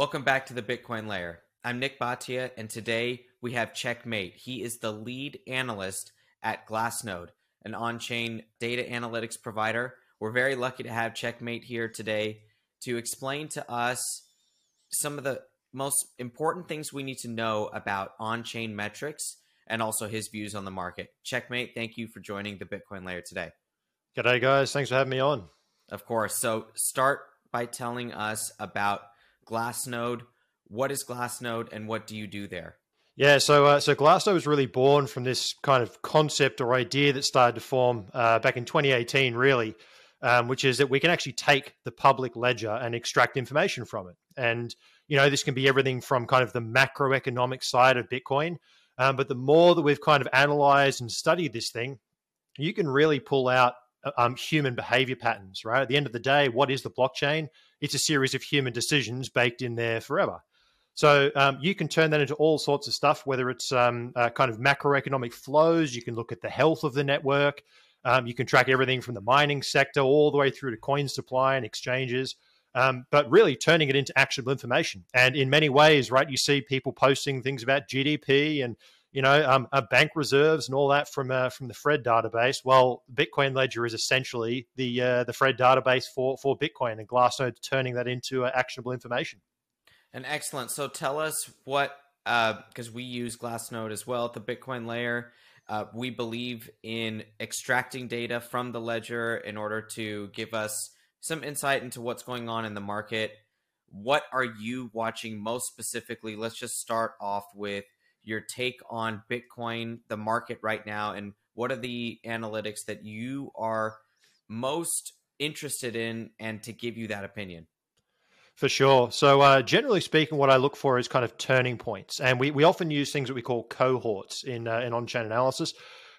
Welcome back to the Bitcoin Layer. I'm Nik Bhatia, and today we have Checkmate. He is the lead analyst at Glassnode, an on chain data analytics provider. We're very lucky to have Checkmate here today to explain to us some of the most important things we need to know about on chain metrics and also his views on the market. Checkmate, thank you for joining the Bitcoin Layer today. G'day, guys. Thanks for having me on. Of course. So, start by telling us about Glassnode. What is Glassnode and what do you do there? Yeah, so uh, so Glassnode was really born from this kind of concept or idea that started to form uh, back in 2018, really, um, which is that we can actually take the public ledger and extract information from it. And you know, this can be everything from kind of the macroeconomic side of Bitcoin, um, but the more that we've kind of analyzed and studied this thing, you can really pull out uh, um, human behavior patterns. Right at the end of the day, what is the blockchain? It's a series of human decisions baked in there forever. So um, you can turn that into all sorts of stuff, whether it's um, uh, kind of macroeconomic flows. You can look at the health of the network. Um, you can track everything from the mining sector all the way through to coin supply and exchanges. Um, but really turning it into actionable information. And in many ways, right, you see people posting things about GDP and you know um, uh, bank reserves and all that from uh, from the FRED database. Well, Bitcoin Ledger is essentially the uh, the FRED database for for Bitcoin, and Glassnode turning that into uh, actionable information. And excellent. So tell us what, because uh, we use Glassnode as well at the Bitcoin layer. We believe in extracting data from the ledger in order to give us some insight into what's going on in the market. What are you watching most specifically? Let's just start off with your take on Bitcoin, the market right now, and what are the analytics that you are most interested in and to give you that opinion? For sure. So, uh, generally speaking, what I look for is kind of turning points, and we, we often use things that we call cohorts in uh, in on chain analysis,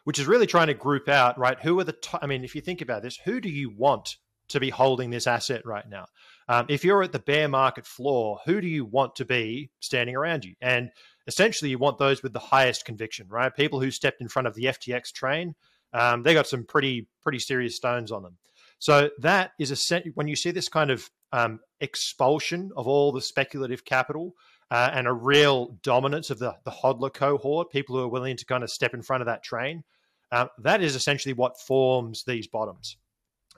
which is really trying to group out right who are the. T- I mean, if you think about this, who do you want to be holding this asset right now? Um, if you're at the bear market floor, who do you want to be standing around you? And essentially, you want those with the highest conviction, right? People who stepped in front of the FTX train, um, they got some pretty pretty serious stones on them. So that is a when you see this kind of um, expulsion of all the speculative capital uh, and a real dominance of the, the hodler cohort, people who are willing to kind of step in front of that train. Um, that is essentially what forms these bottoms.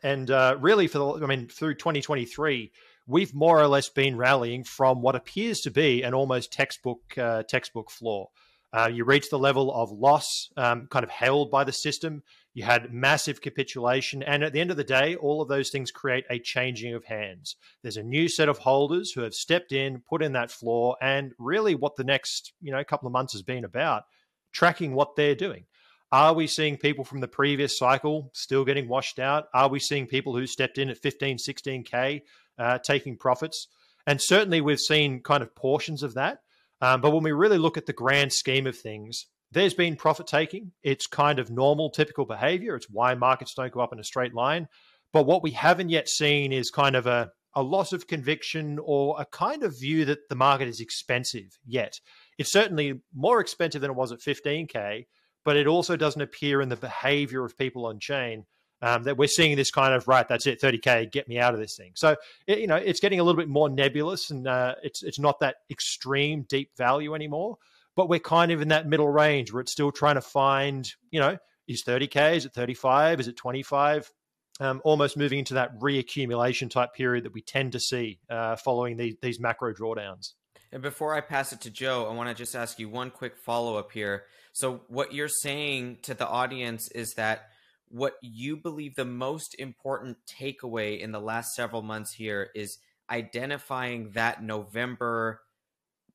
And uh, really, for the, I mean, through 2023, we've more or less been rallying from what appears to be an almost textbook uh, textbook floor. Uh, you reach the level of loss um, kind of held by the system. You had massive capitulation. And at the end of the day, all of those things create a changing of hands. There's a new set of holders who have stepped in, put in that floor, and really what the next you know couple of months has been about tracking what they're doing. Are we seeing people from the previous cycle still getting washed out? Are we seeing people who stepped in at 15, 16K uh, taking profits? And certainly we've seen kind of portions of that. Um, but when we really look at the grand scheme of things, there's been profit taking. It's kind of normal, typical behavior. It's why markets don't go up in a straight line. But what we haven't yet seen is kind of a, a loss of conviction or a kind of view that the market is expensive yet. It's certainly more expensive than it was at 15K, but it also doesn't appear in the behavior of people on chain um, that we're seeing this kind of right. That's it, 30k, get me out of this thing. So it, you know, it's getting a little bit more nebulous, and uh, it's it's not that extreme deep value anymore. But we're kind of in that middle range where it's still trying to find, you know, is 30k, is it 35, is it 25? Um, almost moving into that reaccumulation type period that we tend to see uh, following these, these macro drawdowns. And before I pass it to Joe, I want to just ask you one quick follow up here. So, what you're saying to the audience is that what you believe the most important takeaway in the last several months here is identifying that November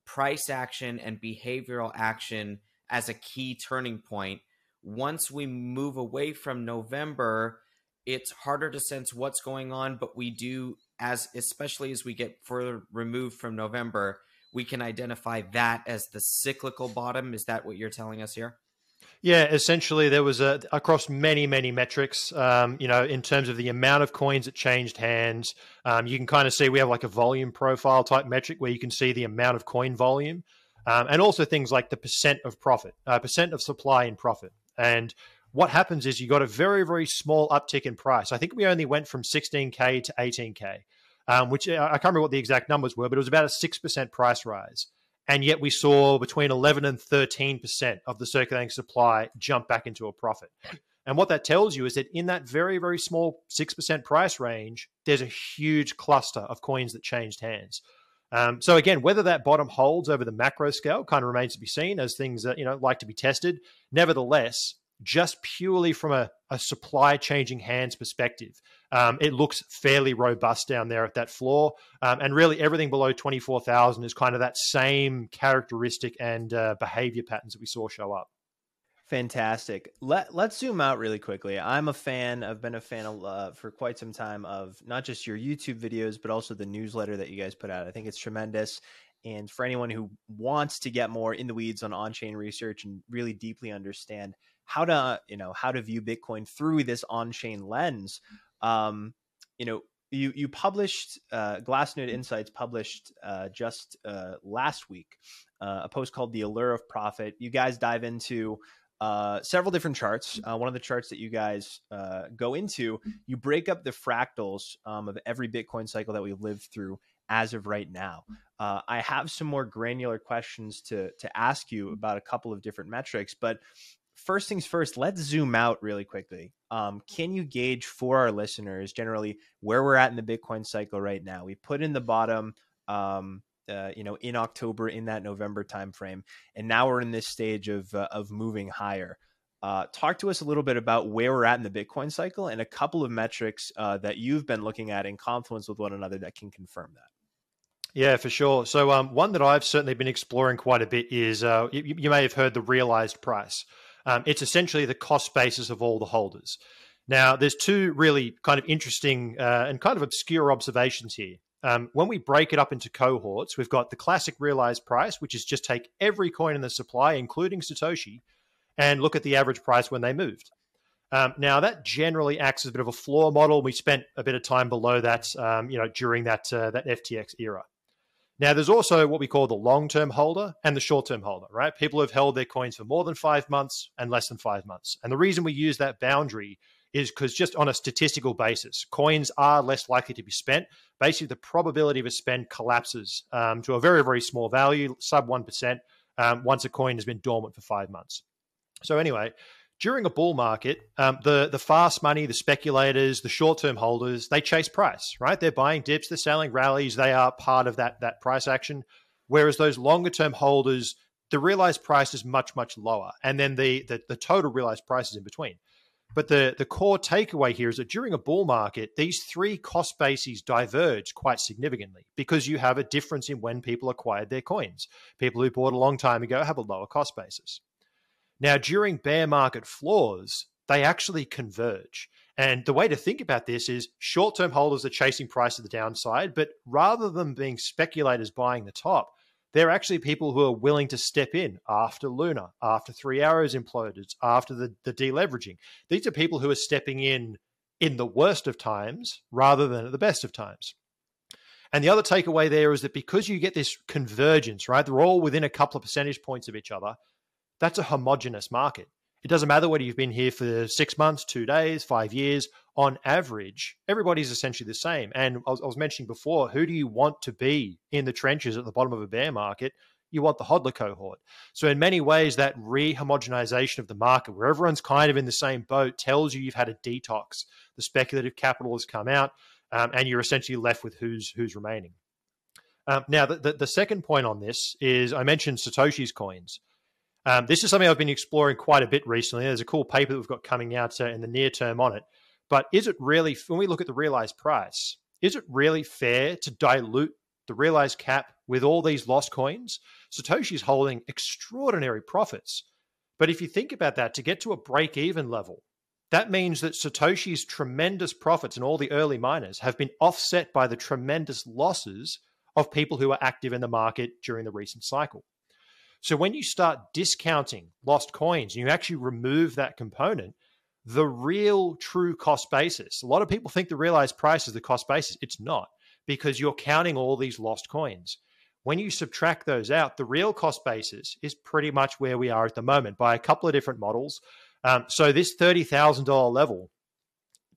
price action and behavioral action as a key turning point. Once we move away from November, it's harder to sense what's going on, but we do as especially as we get further removed from November, we can identify that as the cyclical bottom. Is that what you're telling us here? Yeah, essentially, there was a across many many metrics. Um, you know, in terms of the amount of coins that changed hands, um, you can kind of see we have like a volume profile type metric where you can see the amount of coin volume, um, and also things like the percent of profit, uh, percent of supply in profit. And what happens is you got a very very small uptick in price. I think we only went from 16k to 18k. um, which I can't remember what the exact numbers were, but it was about a 6% price rise. And yet we saw between 11 and 13% of the circulating supply jump back into a profit. And what that tells you is that in that very, very small 6% price range, there's a huge cluster of coins that changed hands. Um, so again, whether that bottom holds over the macro scale kind of remains to be seen as things that, you know, like to be tested. Nevertheless, just purely from a, a supply changing hands perspective, um, it looks fairly robust down there at that floor. Um, and really everything below 24,000 is kind of that same characteristic and uh, behavior patterns that we saw show up. Fantastic. Let Let's zoom out really quickly. I'm a fan. I've been a fan of, uh, for quite some time of not just your YouTube videos, but also the newsletter that you guys put out. I think it's tremendous. And for anyone who wants to get more in the weeds on on-chain research and really deeply understand how to, you know, how to view Bitcoin through this on-chain lens, um, you know, you you published uh, Glassnode Insights published uh, just uh, last week uh, a post called "The Allure of Profit." You guys dive into uh, several different charts. Uh, one of the charts that you guys go into, you break up the fractals um, of every Bitcoin cycle that we've lived through as of right now. I have some more granular questions to to ask you about a couple of different metrics, but first things first, let's zoom out really quickly. Um, can you gauge for our listeners generally where we're at in the Bitcoin cycle right now? We put in the bottom. Um, uh, you know, in October, in that November timeframe, and now we're in this stage of uh, of moving higher. Uh, talk to us a little bit about where we're at in the Bitcoin cycle and a couple of metrics uh, that you've been looking at in confluence with one another that can confirm that. Yeah, for sure. So, um, one that I've certainly been exploring quite a bit is uh, you, you, may have heard the realized price. Um, it's essentially the cost basis of all the holders. Now, there's two really kind of interesting uh, and kind of obscure observations here. Um, when we break it up into cohorts, we've got the classic realized price, which is just take every coin in the supply, including Satoshi, and look at the average price when they moved. Um, now that generally acts as a bit of a floor model. We spent a bit of time below that, um, you know, during that uh, that FTX era. Now there's also what we call the long-term holder and the short-term holder, right? People have held their coins for more than five months and less than five months, and the reason we use that boundary is because just on a statistical basis, coins are less likely to be spent. Basically, the probability of a spend collapses um, to a very, very small value, sub 1%, um, once a coin has been dormant for five months. So, anyway, during a bull market, um, the, the fast money, the speculators, the short term holders, they chase price, right? They're buying dips, they're selling rallies, they are part of that, that price action. Whereas those longer term holders, the realized price is much, much lower. And then the, the, the total realized price is in between. But the, the core takeaway here is that during a bull market, these three cost bases diverge quite significantly because you have a difference in when people acquired their coins. People who bought a long time ago have a lower cost basis. Now, during bear market floors, they actually converge. And the way to think about this is short term holders are chasing price to the downside, but rather than being speculators buying the top, they're actually people who are willing to step in after Luna, after Three Arrows imploded, after the, the deleveraging. These are people who are stepping in in the worst of times rather than at the best of times. And the other takeaway there is that because you get this convergence, right? They're all within a couple of percentage points of each other. That's a homogenous market. It doesn't matter whether you've been here for six months, two days, five years. On average, everybody's essentially the same. And I was, I was, mentioning before, who do you want to be in the trenches at the bottom of a bear market? You want the hodler cohort. So, in many ways, that rehomogenization of the market, where everyone's kind of in the same boat, tells you you've had a detox. The speculative capital has come out, um, and you're essentially left with who's who's remaining. Um, now, the, the, the second point on this is I mentioned Satoshi's coins. Um, this is something I've been exploring quite a bit recently. There's a cool paper that we've got coming out uh, in the near term on it. But is it really, when we look at the realized price, is it really fair to dilute the realized cap with all these lost coins? Satoshi's holding extraordinary profits. But if you think about that, to get to a break even level, that means that Satoshi's tremendous profits and all the early miners have been offset by the tremendous losses of people who are active in the market during the recent cycle. So when you start discounting lost coins and you actually remove that component, the real true cost basis, a lot of people think the realized price is the cost basis. It's not because you're counting all these lost coins. When you subtract those out, the real cost basis is pretty much where we are at the moment by a couple of different models. Um, so this $30,000 level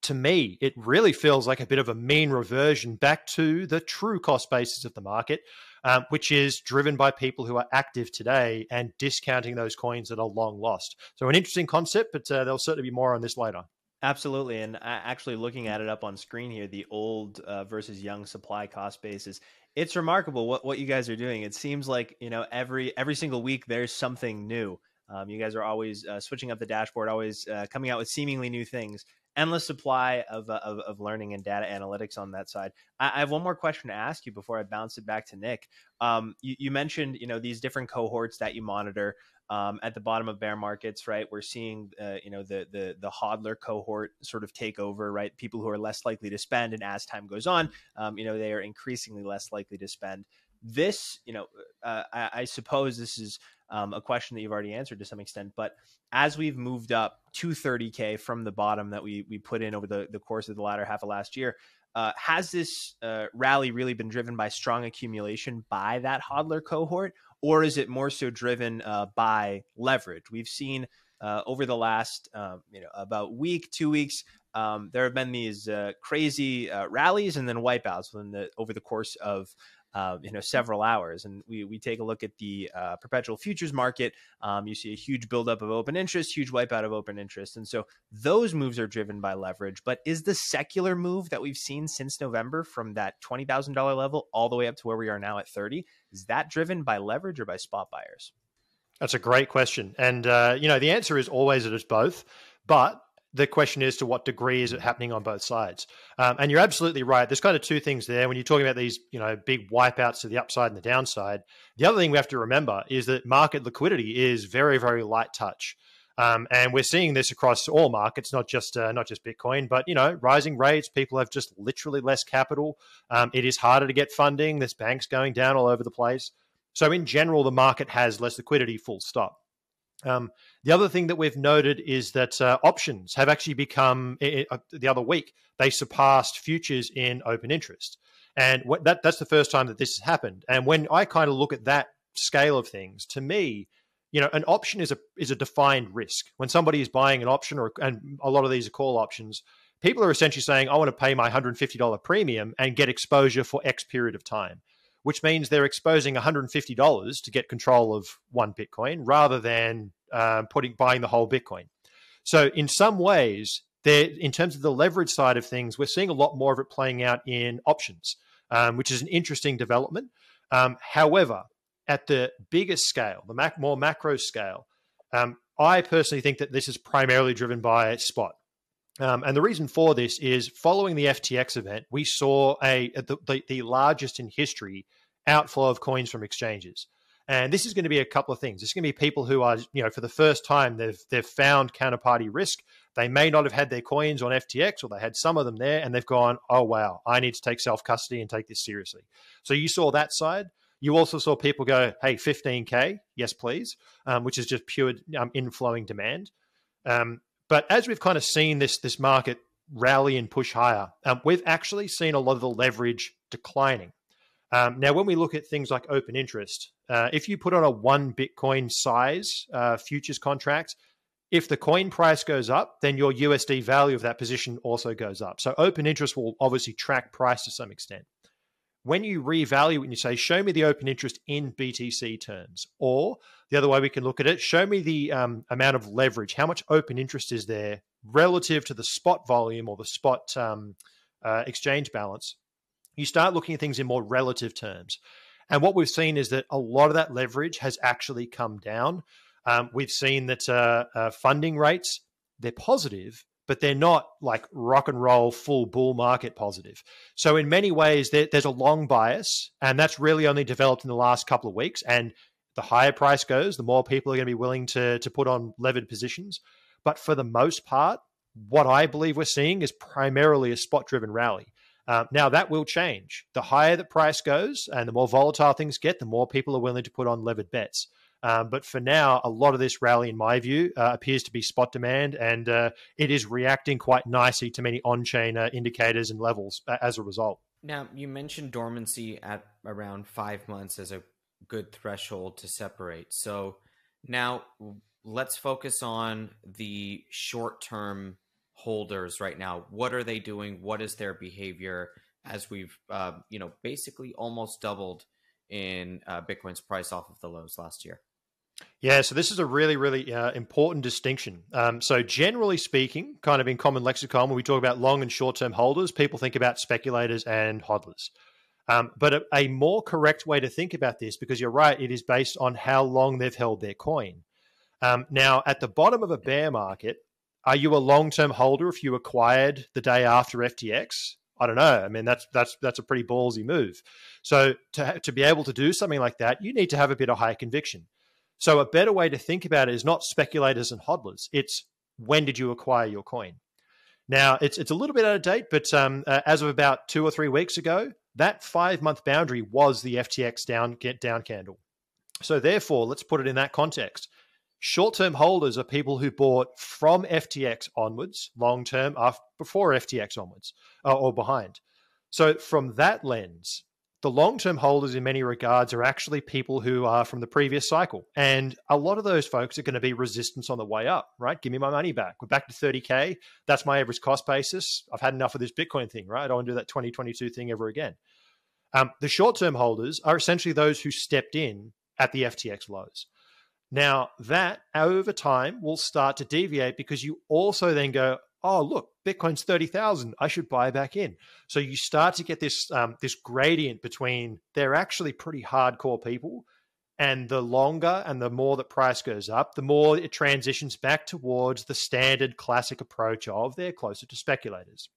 to me, it really feels like a bit of a mean reversion back to the true cost basis of the market, um, which is driven by people who are active today and discounting those coins that are long lost. So, an interesting concept, but uh, there'll certainly be more on this later. Absolutely, and actually looking at it up on screen here, the old uh, versus young supply cost basis. It's remarkable what, what you guys are doing. It seems like you know every every single week there's something new. Um, you guys are always uh, switching up the dashboard, always uh, coming out with seemingly new things. Endless supply of, uh, of, of learning and data analytics on that side. I, I, have one more question to ask you before I bounce it back to Nik. Um, you, you mentioned you know these different cohorts that you monitor um, at the bottom of bear markets, right? We're seeing, uh, you know, the the the hodler cohort sort of take over, right? People who are less likely to spend, and as time goes on, um, you know, they are increasingly less likely to spend. This, you know, uh, I, I, suppose this is um, a question that you've already answered to some extent, but as we've moved up to 30k from the bottom that we we put in over the the course of the latter half of last year, uh, has this uh, rally really been driven by strong accumulation by that hodler cohort, or is it more so driven uh, by leverage? We've seen uh, over the last um, you know about week, two weeks, um, there have been these uh, crazy rallies and then wipeouts when the, over the course of uh, you know several hours. And we we take a look at the uh, perpetual futures market. Um, you see a huge buildup of open interest, huge wipeout of open interest, and so those moves are driven by leverage. But is the secular move that we've seen since November from that twenty thousand dollar level all the way up to where we are now at thirty? Is that driven by leverage or by spot buyers? That's a great question, and uh, you know the answer is always that it's both. But the question is to what degree is it happening on both sides? Um, and you're absolutely right. There's kind of two things there when you're talking about these, you know, big wipeouts to the upside and the downside. The other thing we have to remember is that market liquidity is very, very light touch. Um, and we're seeing this across all markets, not just uh, not just Bitcoin, but you know, rising rates. People have just literally less capital. Um, it is harder to get funding. There's banks going down all over the place. So in general, the market has less liquidity. Full stop. Um, the other thing that we've noted is that uh, options have actually become uh, the other week they surpassed futures in open interest, and that that's the first time that this has happened. And when I kind of look at that scale of things, to me, you know, an option is a is a defined risk. When somebody is buying an option, or and a lot of these are call options, people are essentially saying, "I want to pay my hundred fifty dollar premium and get exposure for X period of time." Which means they're exposing $150 to get control of one Bitcoin rather than um, putting buying the whole Bitcoin. So in some ways, in terms of the leverage side of things, we're seeing a lot more of it playing out in options, um, which is an interesting development. Um, however, at the bigger scale, the mac- more macro scale, um, I personally think that this is primarily driven by spot. Um, and the reason for this is following the FTX event, we saw a the, the, the, largest in history outflow of coins from exchanges. And this is going to be a couple of things. It's going to be people who are, you know, for the first time they've they've found counterparty risk. They may not have had their coins on FTX or they had some of them there and they've gone, oh wow, I need to take self custody and take this seriously. So you saw that side. You also saw people go, hey, 15K, yes, please, um, which is just pure um, inflowing demand. Um, but as we've kind of seen this this market rally and push higher, um, we've actually seen a lot of the leverage declining. Um, now, when we look at things like open interest, uh, if you put on a one Bitcoin size uh, futures contract, if the coin price goes up, then your USD value of that position also goes up. So open interest will obviously track price to some extent when you revalue and you say, show me the open interest in BTC terms, or the other way we can look at it, show me the um, amount of leverage, how much open interest is there relative to the spot volume or the spot um, uh, exchange balance, you start looking at things in more relative terms. And what we've seen is that a lot of that leverage has actually come down. Um, we've seen that uh, uh, funding rates, they're positive, but they're not like rock and roll full bull market positive. So in many ways, there, there's a long bias, and that's really only developed in the last couple of weeks. And the higher price goes, the more people are going to be willing to to put on levered positions. But for the most part, what I believe we're seeing is primarily a spot driven rally. Uh, now that will change. The higher the price goes and the more volatile things get, the more people are willing to put on levered bets. Um, but for now, a lot of this rally, in my view, uh, appears to be spot demand, and uh, it is reacting quite nicely to many on-chain uh, indicators and levels as a result. Now, you mentioned dormancy at around five months as a good threshold to separate. So now let's focus on the short-term holders right now? What are they doing? What is their behavior as we've, uh, you know, basically almost doubled in uh, Bitcoin's price off of the lows last year? Yeah, so this is a really, really uh, important distinction. Um, so, generally speaking, kind of in common lexicon, when we talk about long and short term holders, people think about speculators and hodlers. Um, but a, a, more correct way to think about this, because you're right, it is based on how long they've held their coin. Um, now, at the bottom of a bear market, are you a long term holder if you acquired the day after FTX? I don't know. I mean, that's that's that's a pretty ballsy move. So to to be able to do something like that, you need to have a bit of high conviction. So a better way to think about it is not speculators and hodlers. It's when did you acquire your coin? Now it's it's a little bit out of date, but um, uh, as of about two or three weeks ago, that five month boundary was the FTX down get down candle. So therefore, let's put it in that context. Short term holders are people who bought from FTX onwards, long term before FTX onwards uh, or behind. So from that lens, the long term holders, in many regards, are actually people who are from the previous cycle. And a lot of those folks are going to be resistance on the way up, right? Give me my money back. We're back to 30K. That's my average cost basis. I've had enough of this Bitcoin thing, right? I don't want to do that 2022 thing ever again. Um, the short term holders are essentially those who stepped in at the FTX lows. Now, that over time will start to deviate because you also then go, oh look bitcoin's 30000 i should buy back in. So you start to get this um, this gradient between they're actually pretty hardcore people and the longer and the more that price goes up the more it transitions back towards the standard classic approach of they're closer to speculators.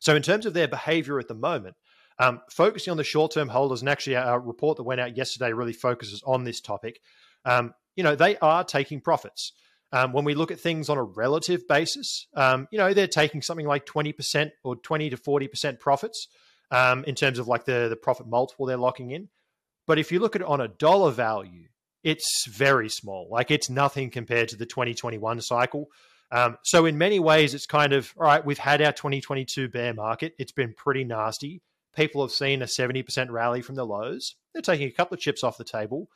So in terms of their behavior at the moment um, focusing on the short-term holders and actually a report that went out yesterday really focuses on this topic um, you know they are taking profits um, when we look at things on a relative basis, um, you know, they're taking something like 20% or 20 to 40% profits um, in terms of like the, the profit multiple they're locking in. But if you look at it on a dollar value, it's very small. Like it's nothing compared to the 2021 cycle. Um, so in many ways, it's kind of all right. We've had our 2022 bear market. It's been pretty nasty. People have seen a 70% rally from the lows. They're taking a couple of chips off the table,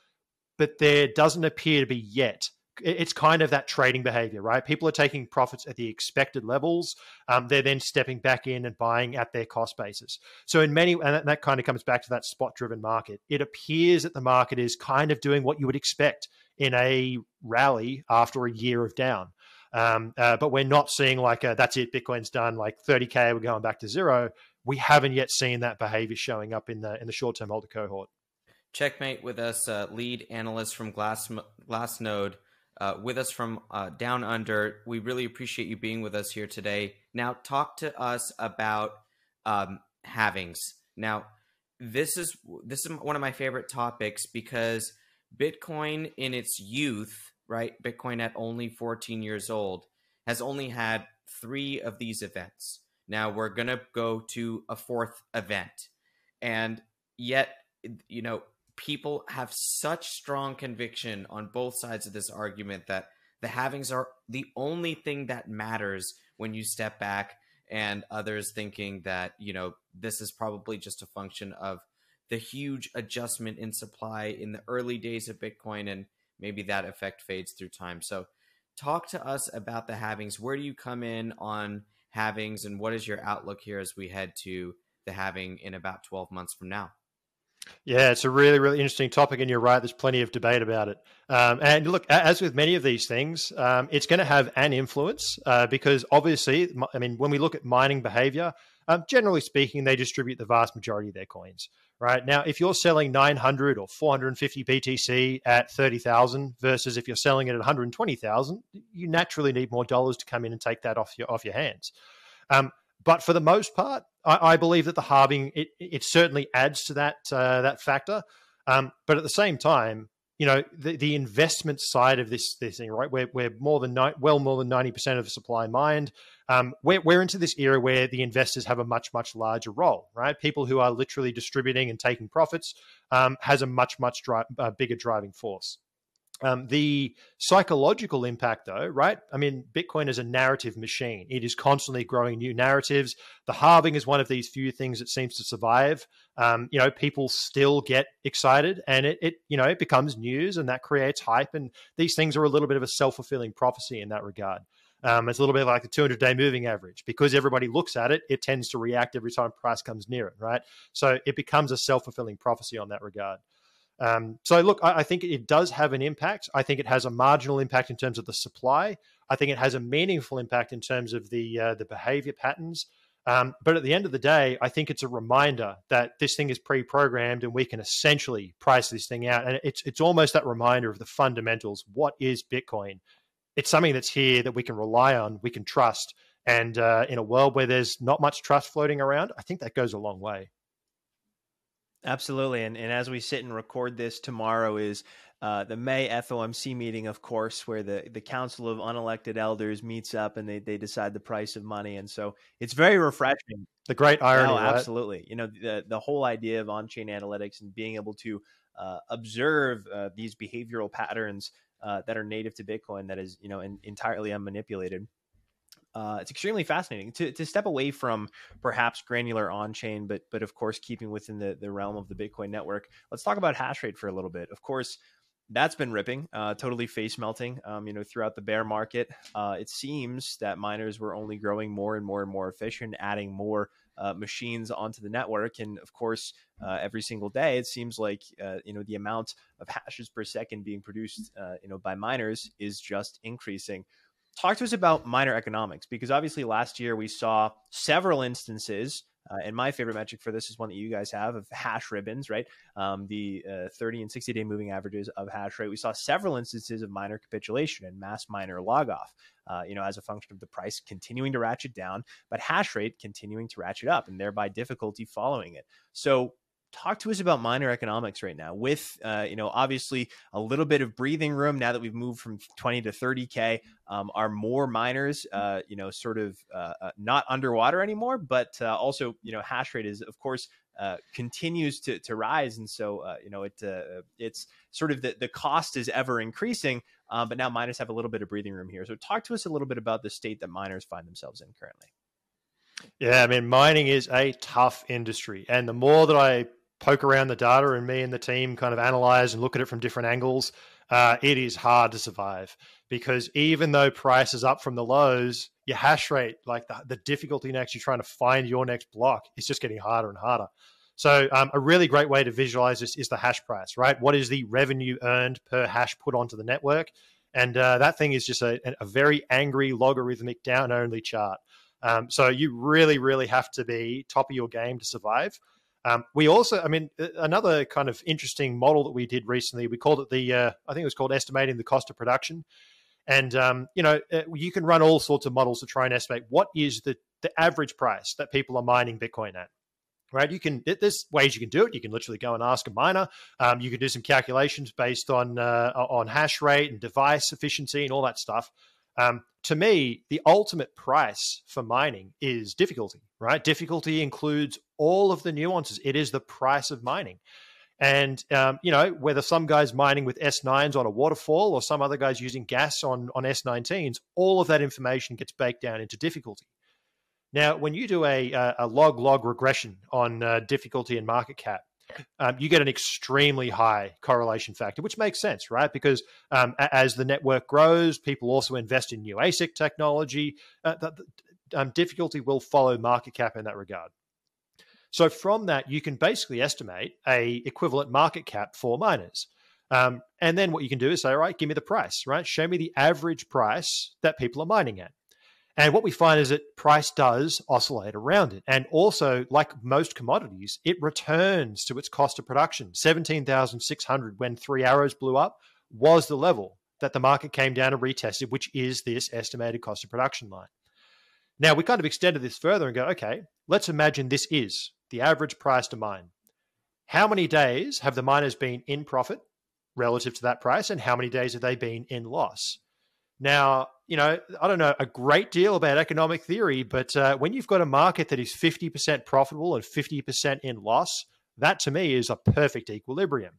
but there doesn't appear to be yet it's kind of that trading behavior, right? People are taking profits at the expected levels. Um, they're then stepping back in and buying at their cost basis. So, in many, and that kind of comes back to that spot driven market. It appears that the market is kind of doing what you would expect in a rally after a year of down. Um, uh, but we're not seeing like a, that's it, Bitcoin's done, like 30K, we're going back to zero. We haven't yet seen that behavior showing up in the in the short term holder cohort. Checkmate with us, uh, lead analyst from Glass Glassnode uh, with us from uh, down under. We really appreciate you being with us here today. Now, talk to us about um, halvings. Now, this is this is one of my favorite topics because Bitcoin in its youth, right? Bitcoin at only 14 years old has only had three of these events. Now we're gonna go to a fourth event, and yet, you know, people have such strong conviction on both sides of this argument that the halvings are the only thing that matters when you step back and others thinking that you know this is probably just a function of the huge adjustment in supply in the early days of bitcoin and maybe that effect fades through time. So talk to us about the halvings. Where do you come in on halvings and what is your outlook here as we head to the halving in about 12 months from now yeah, it's a really, really interesting topic, and you're right. There's plenty of debate about it. Um, and look, as with many of these things, um, it's going to have an influence uh, because obviously, I mean, when we look at mining behavior, um, generally speaking, they distribute the vast majority of their coins. Right now, if you're selling 900 or 450 BTC at 30,000 versus if you're selling it at 120,000, you naturally need more dollars to come in and take that off your off your hands. Um, but for the most part, I, I believe that the halving it, it certainly adds to that uh, that factor. Um, but at the same time, you know, the, the investment side of this this thing, right? We're, we're more than ni- well more than ninety percent of the supply mined. Um, we're, we're into this era where the investors have a much much larger role, right? People who are literally distributing and taking profits um, has a much much dri- uh, bigger driving force. Um, the psychological impact, though, right? I mean, Bitcoin is a narrative machine. It is constantly growing new narratives. The halving is one of these few things that seems to survive. Um, you know, people still get excited, and it, it, you know, it becomes news, and that creates hype. And these things are a little bit of a self fulfilling prophecy in that regard. Um, it's a little bit like the 200 day moving average. Because everybody looks at it, it tends to react every time price comes near it, right? So it becomes a self fulfilling prophecy on that regard. Um, so look, I, I, think it does have an impact. I think it has a marginal impact in terms of the supply. I think it has a meaningful impact in terms of the uh, the behavior patterns. Um, but at the end of the day, I think it's a reminder that this thing is pre-programmed and we can essentially price this thing out. And it's it's almost that reminder of the fundamentals. What is Bitcoin? It's something that's here that we can rely on, we can trust. And uh, in a world where there's not much trust floating around, I think that goes a long way. Absolutely. And, and as we sit and record this, tomorrow is uh, the May FOMC meeting, of course, where the, the Council of Unelected Elders meets up and they, they decide the price of money. And so it's very refreshing. The great irony. Absolutely. You know, the, the whole idea of on chain analytics and being able to uh, observe uh, these behavioral patterns uh, that are native to Bitcoin that is, you know, in, entirely unmanipulated uh, it's extremely fascinating to, to step away from perhaps granular on chain, but but of course keeping within the, the realm of the Bitcoin network. Let's talk about hash rate for a little bit. Of course, that's been ripping, uh, totally face melting. Um, you know, throughout the bear market, uh, it seems that miners were only growing more and more and more efficient, adding more uh, machines onto the network, and of course, uh, every single day, it seems like uh, you know the amount of hashes per second being produced, uh, you know, by miners is just increasing talk to us about miner economics because obviously last year we saw several instances uh, and my favorite metric for this is one that you guys have of hash ribbons, right? Um, the uh, 30 and 60 day moving averages of hash rate. We saw several instances of miner capitulation and mass miner log off, uh, you know, as a function of the price continuing to ratchet down, but hash rate continuing to ratchet up and thereby difficulty following it. So, talk to us about miner economics right now with uh, you know obviously a little bit of breathing room now that we've moved from 20 to 30k um, are more miners uh, you know sort of uh, uh not underwater anymore but uh, also you know hash rate is of course uh, continues to, to rise. And so you know it it's sort of the, the cost is ever increasing but now miners have a little bit of breathing room here. So talk to us a little bit about the state that miners find themselves in currently. Yeah, I mean, mining is a tough industry. And the more that I poke around the data and me and the team kind of analyze and look at it from different angles, uh, it is hard to survive because even though price is up from the lows, your hash rate, like the, the difficulty in actually trying to find your next block, is just getting harder and harder. So, um, a really great way to visualize this is the hash price, right? What is the revenue earned per hash put onto the network? And uh, that thing is just a, a very angry logarithmic down only chart. Um, so, you really, really have to be top of your game to survive. Um, we also, I mean, another kind of interesting model that we did recently, we called it the, uh, I think it was called estimating the cost of production. And, um, you know, uh, you can run all sorts of models to try and estimate what is the, the average price that people are mining Bitcoin at. Right, you can. There's ways you can do it. You can literally go and ask a miner. Um, you can do some calculations based on uh, on hash rate and device efficiency and all that stuff. Um, to me, the ultimate price for mining is difficulty, right? Difficulty includes all of the nuances. It is the price of mining. And, um, you know, whether some guy's mining with S9s on a waterfall or some other guy's using gas on, on S19s, all of that information gets baked down into difficulty. Now, when you do a, a log log regression on uh, difficulty and market cap, um, you get an extremely high correlation factor, which makes sense, right? Because um, as the network grows, people also invest in new ASIC technology. Uh, the, the um, difficulty will follow market cap in that regard. So from that, you can basically estimate a equivalent market cap for miners. Um, and then what you can do is say, all right, give me the price, right? Show me the average price that people are mining at. And what we find is that price does oscillate around it. And also, like most commodities, it returns to its cost of production. 17,600 when Three Arrows blew up was the level that the market came down and retested, which is this estimated cost of production line. Now, we kind of extended this further and go, okay, let's imagine this is the average price to mine. How many days have the miners been in profit relative to that price, and how many days have they been in loss? Now, you know, I don't know a great deal about economic theory, but uh, when you've got a market that is 50% profitable and 50% in loss, that to me is a perfect equilibrium.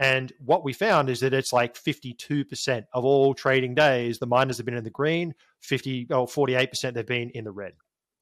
And what we found is that it's like 52% of all trading days, the miners have been in the green, 50 or 48% they've been in the red.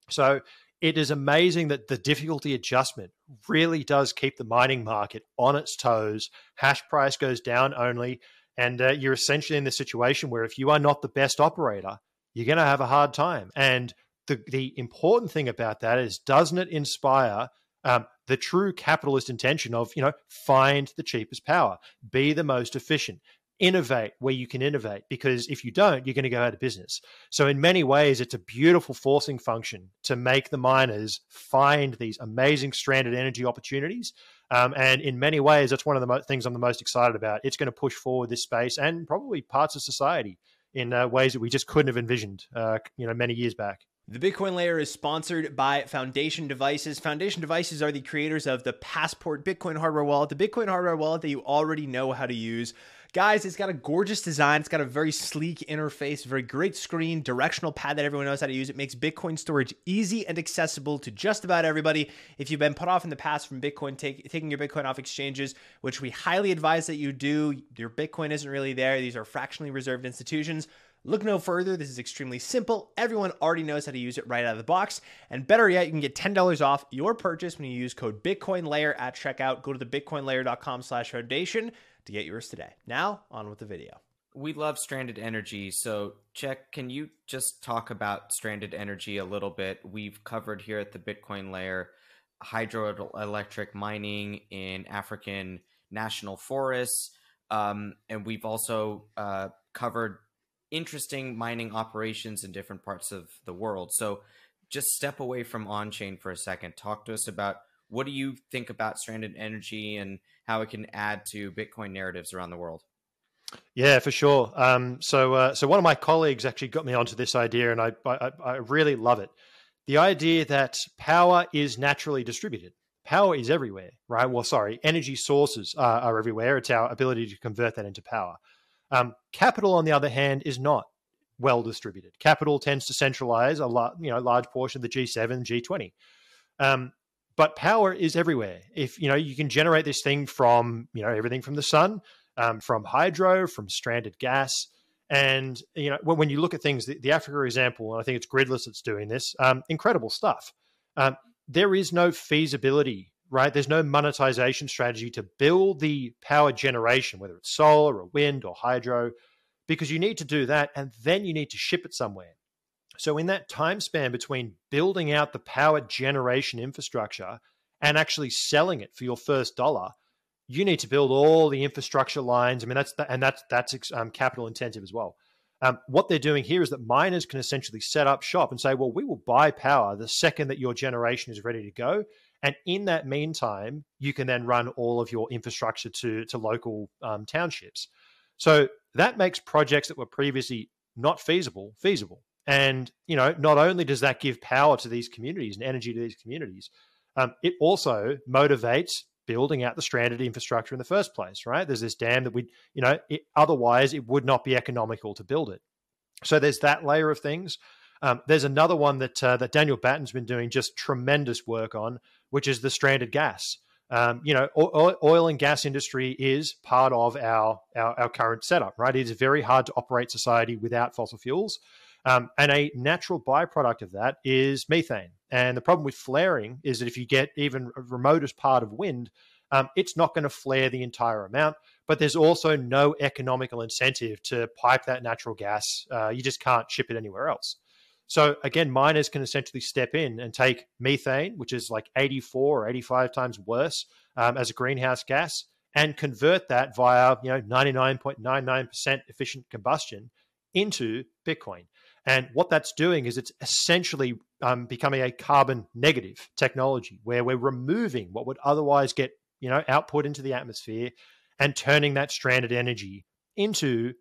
So it is amazing that the difficulty adjustment really does keep the mining market on its toes. Hash price goes down only. And uh, you're essentially in the situation where if you are not the best operator, you're going to have a hard time. And the the important thing about that is, doesn't it inspire um, the true capitalist intention of you know find the cheapest power, be the most efficient, innovate where you can innovate because if you don't you're going to go out of business so in many ways it's a beautiful forcing function to make the miners find these amazing stranded energy opportunities um, and in many ways that's one of the mo- things i'm the most excited about it's going to push forward this space and probably parts of society in uh, ways that we just couldn't have envisioned uh, you know many years back the Bitcoin layer is sponsored by Foundation Devices. Foundation Devices are the creators of the Passport Bitcoin hardware wallet, the Bitcoin hardware wallet that you already know how to use. Guys, it's got a gorgeous design. It's got a very sleek interface, very great screen, directional pad that everyone knows how to use. It makes Bitcoin storage easy and accessible to just about everybody. If you've been put off in the past from Bitcoin, take, taking your Bitcoin off exchanges, which we highly advise that you do, your Bitcoin isn't really there. These are fractionally reserved institutions. Look no further. This is extremely simple. Everyone already knows how to use it right out of the box. And better yet, you can get $10 off your purchase when you use code BitcoinLayer at checkout. Go to the bitcoinlayer.com slash foundation to get yours today. Now, on with the video. We love stranded energy. So, Check, can you just talk about stranded energy a little bit? We've covered here at the Bitcoin layer hydroelectric mining in African national forests. Um, and we've also uh, covered interesting mining operations in different parts of the world. So, just step away from on chain for a second. Talk to us about what do you think about stranded energy and how it can add to Bitcoin narratives around the world? Yeah, for sure. Um, so, uh, so one of my colleagues actually got me onto this idea, and I, I, I really love it. The idea that power is naturally distributed. Power is everywhere, right? Well, sorry, energy sources are, are everywhere. It's our ability to convert that into power. Um, capital, on the other hand, is not well distributed. Capital tends to centralize a lot, you know, large portion of the G7, G20. Um, but power is everywhere. If you know, you can generate this thing from you know everything from the sun, um, from hydro, from stranded gas, and you know when, when you look at things, the, the, Africa example, and I think it's Gridless that's doing this, um, incredible stuff. Um, there is no feasibility, right? There's no monetization strategy to build the power generation, whether it's solar or wind or hydro, because you need to do that, and then you need to ship it somewhere. So, in that time span between building out the power generation infrastructure and actually selling it for your first dollar, you need to build all the infrastructure lines. I mean, that's the, and that's that's um, capital intensive as well. Um, what they're doing here is that miners can essentially set up shop and say, well, we will buy power the second that your generation is ready to go. And in that meantime, you can then run all of your infrastructure to, to local um, townships. So that makes projects that were previously not feasible feasible. And you know, not only does that give power to these communities and energy to these communities, um, it also motivates building out the stranded infrastructure in the first place. Right? There's this dam that we, you know, it, otherwise it would not be economical to build it. So there's that layer of things. Um, there's another one that uh, that Daniel Batten's been doing just tremendous work on, which is the stranded gas. Um, you know, oil, oil, and gas industry is part of our, our, our current setup, right? It is very hard to operate society without fossil fuels. Um, and a natural byproduct of that is methane. And the problem with flaring is that if you get even remotest part of wind, um, it's not going to flare the entire amount. But there's also no economical incentive to pipe that natural gas. Uh, you just can't ship it anywhere else. So again, miners can essentially step in and take methane, which is like 84 or 85 times worse um, as a greenhouse gas, and convert that via you know 99.99% efficient combustion into Bitcoin. And what that's doing is it's essentially um, becoming a carbon negative technology where we're removing what would otherwise get you know output into the atmosphere and turning that stranded energy into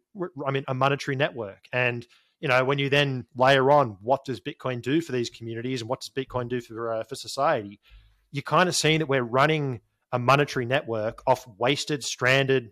I mean a monetary network. And you know when you then layer on what does Bitcoin do for these communities and what does Bitcoin do for uh, for society, you're kind of seeing that we're running a monetary network off wasted, stranded,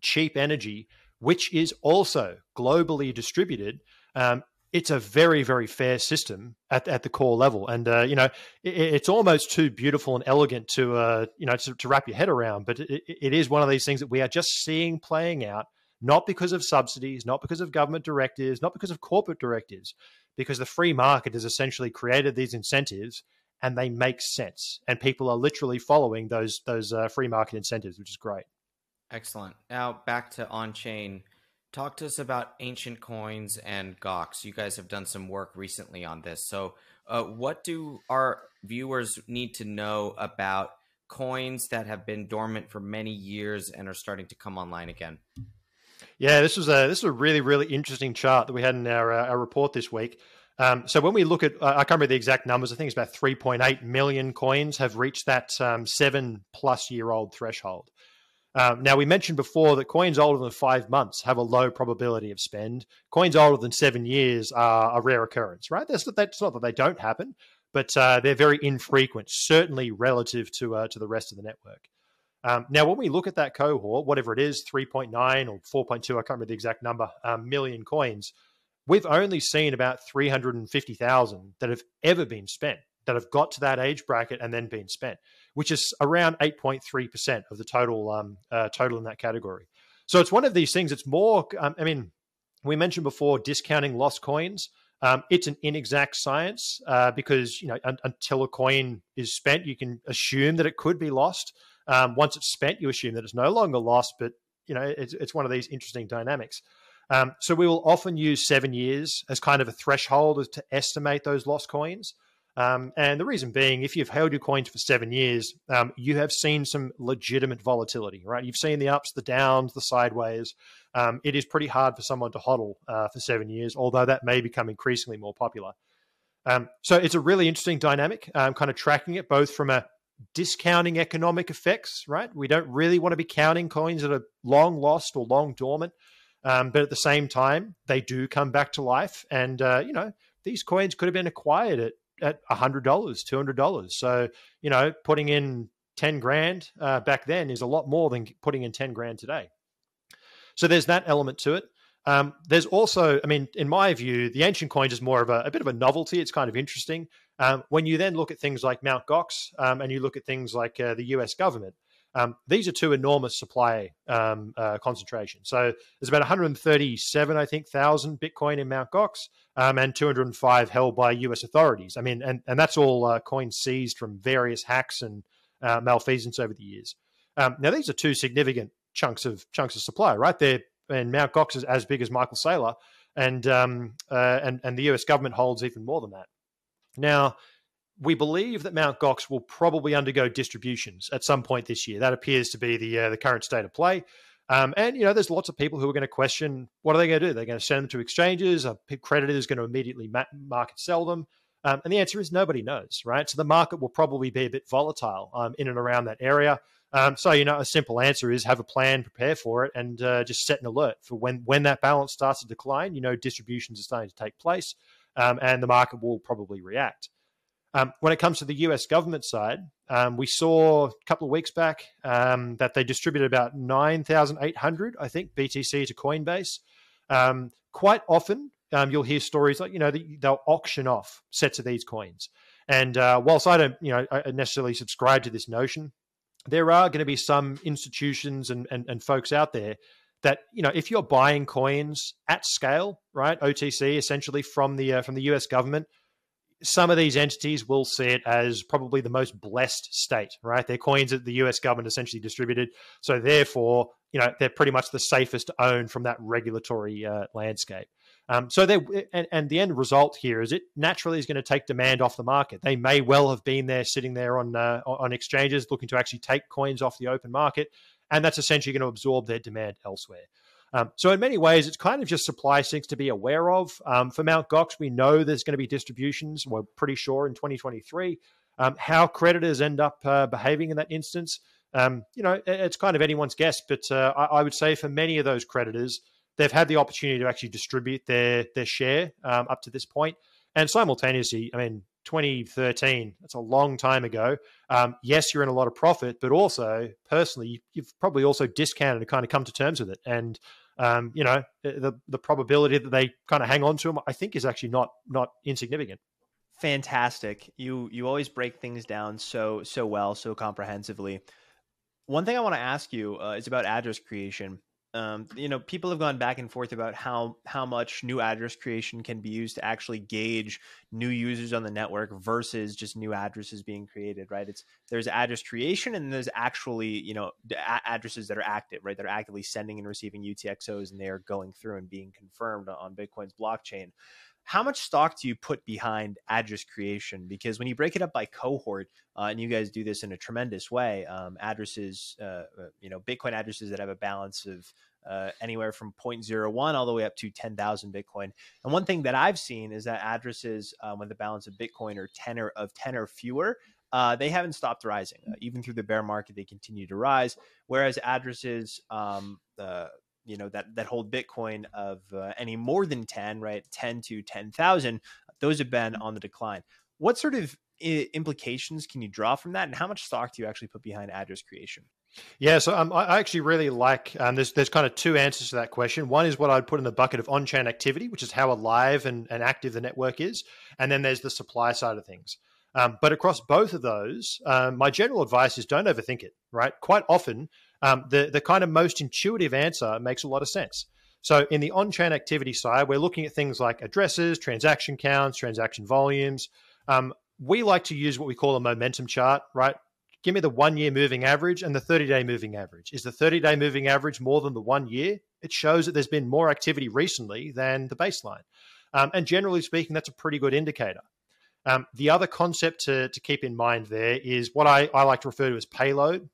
cheap energy, which is also globally distributed. Um, it's a very very fair system at, at the core level. And uh, you know it, it's almost too beautiful and elegant to uh, you know to, to, wrap your head around but it, it is one of these things that we are just seeing playing out not because of subsidies not because of government directives not because of corporate directives because the free market has essentially created these incentives and they make sense. And people are literally following those those uh, free market incentives which is great. Excellent. Now back to on chain talk to us about ancient coins and Gox. You guys have done some work recently on this. So, uh, what do our viewers need to know about coins that have been dormant for many years and are starting to come online again? Yeah, this was a this was a really really interesting chart that we had in our uh, our report this week. Um, so when we look at, uh, I can't remember the exact numbers. I think it's about 3.8 million coins have reached that um, seven plus year old threshold. Um, now, we mentioned before that coins older than five months have a low probability of spend. Coins older than seven years are a rare occurrence, right? That's, that's not that they don't happen, but uh, they're very infrequent, certainly relative to, uh, to the rest of the network. Um, now, when we look at that cohort, whatever it is, 3.9 or 4.2, I can't remember the exact number, um, million coins, we've only seen about 350,000 that have ever been spent, that have got to that age bracket and then been spent which is around 8.3% of the total um, uh, total in that category. So it's one of these things. It's more. Um, I mean, we mentioned before discounting lost coins. Um, it's an inexact science uh, because you know un- until a coin is spent, you can assume that it could be lost. Um, once it's spent, you assume that it's no longer lost. But you know, it's, it's one of these interesting dynamics. Um, so we will often use seven years as kind of a threshold to estimate those lost coins. Um, and the reason being, if you've held your coins for seven years, um, you have seen some legitimate volatility, right? You've seen the ups, the downs, the sideways. Um, it is pretty hard for someone to hodl uh, for seven years, although that may become increasingly more popular. Um, so it's a really interesting dynamic, um, kind of tracking it both from a discounting economic effects, right? We don't really want to be counting coins that are long lost or long dormant. Um, but at the same time, they do come back to life. And, uh, you know, these coins could have been acquired at at $100, $200. So, you know, putting in 10 grand uh, back then is a lot more than putting in 10 grand today. So there's that element to it. Um, there's also, I mean, in my view, the ancient coins is more of a, a bit of a novelty. It's kind of interesting. Um, when you then look at things like Mount Gox um, and you look at things like uh, the US government, um, these are two enormous supply um, uh, concentrations. So there's about 137, I think, thousand Bitcoin in Mount Gox, um, and 205 held by U.S. authorities. I mean, and and that's all uh, coins seized from various hacks and uh, malfeasance over the years. Um, now these are two significant chunks of chunks of supply, right? They're and Mount Gox is as big as Michael Saylor, and um, uh, and and the U.S. government holds even more than that. Now we believe that Mount Gox will probably undergo distributions at some point this year. That appears to be the uh, the current state of play. Um, and you know, there's lots of people who are going to question what are they going to do? They're going to send them to exchanges. A creditor is going to immediately market sell them. Um, and the answer is nobody knows, right? So the market will probably be a bit volatile um, in and around that area. Um, so you know, a simple answer is have a plan, prepare for it, and uh, just set an alert for when when that balance starts to decline. You know, distributions are starting to take place, um, and the market will probably react. Um, when it comes to the US government side, um, we saw a couple of weeks back um, that they distributed about 9,800, I think, BTC to Coinbase. Um, quite often, um, you'll hear stories like, you know, they'll auction off sets of these coins. And uh, whilst I don't, you know, I necessarily subscribe to this notion, there are going to be some institutions and, and, and folks out there that you know if you're buying coins at scale right otc essentially from the uh, from the us government some of these entities will see it as probably the most blessed state, right? Their coins that the US government essentially distributed. So therefore, you know, they're pretty much the safest to own from that regulatory uh, landscape. Um, so they and, and the end result here is it naturally is going to take demand off the market. They may well have been there sitting there on uh, on exchanges looking to actually take coins off the open market, and that's essentially going to absorb their demand elsewhere. Um, so in many ways, it's kind of just supply sinks to be aware of. Um, for Mount Gox, we know there's going to be distributions. We're pretty sure in 2023. Um, how creditors end up uh, behaving in that instance, um, you know, it's kind of anyone's guess. But uh, I, I, would say for many of those creditors, they've had the opportunity to actually distribute their their share um, up to this point, and simultaneously, I mean, 2013. That's a long time ago. Um, yes, you're in a lot of profit, but also personally, you've probably also discounted and kind of come to terms with it. And um, you know, the the probability that they kind of hang on to them, I think, is actually not not insignificant. Fantastic. You you always break things down so so well, so comprehensively. One thing I want to ask you uh, is about address creation. Um, you know, people have gone back and forth about how how much new address creation can be used to actually gauge new users on the network versus just new addresses being created. Right? It's there's address creation and there's actually you know addresses that are active, right? They're actively sending and receiving UTXOs and they are going through and being confirmed on Bitcoin's blockchain how much stock do you put behind address creation? Because when you break it up by cohort, uh, and you guys do this in a tremendous way, um, addresses, uh, uh, you know, Bitcoin addresses that have a balance of uh, anywhere from 0.01 all the way up to 10,000 Bitcoin. And one thing that I've seen is that addresses um, with a balance of Bitcoin or 10 or of 10 or fewer. Uh, they haven't stopped rising. Uh, even through the bear market, they continue to rise. Whereas addresses, um, you know that that hold Bitcoin of uh, any more than ten, right, ten to ten thousand, those have been on the decline. What sort of I- implications can you draw from that, and how much stock do you actually put behind address creation? Yeah, so um, I actually really like. Um, there's there's kind of two answers to that question. One is what I'd put in the bucket of on-chain activity, which is how alive and, and active the network is, and then there's the supply side of things. Um, but across both of those, um, my general advice is don't overthink it. Right, quite often um, the the kind of most intuitive answer makes a lot of sense. So in the on-chain activity side, we're looking at things like addresses, transaction counts, transaction volumes. Um, we like to use what we call a momentum chart, right? Give me the one-year moving average and the 30-day moving average. Is the 30-day moving average more than the one year? It shows that there's been more activity recently than the baseline. Um, and generally speaking, that's a pretty good indicator. Um, the other concept to, to keep in mind there is what I, I like to refer to as payload.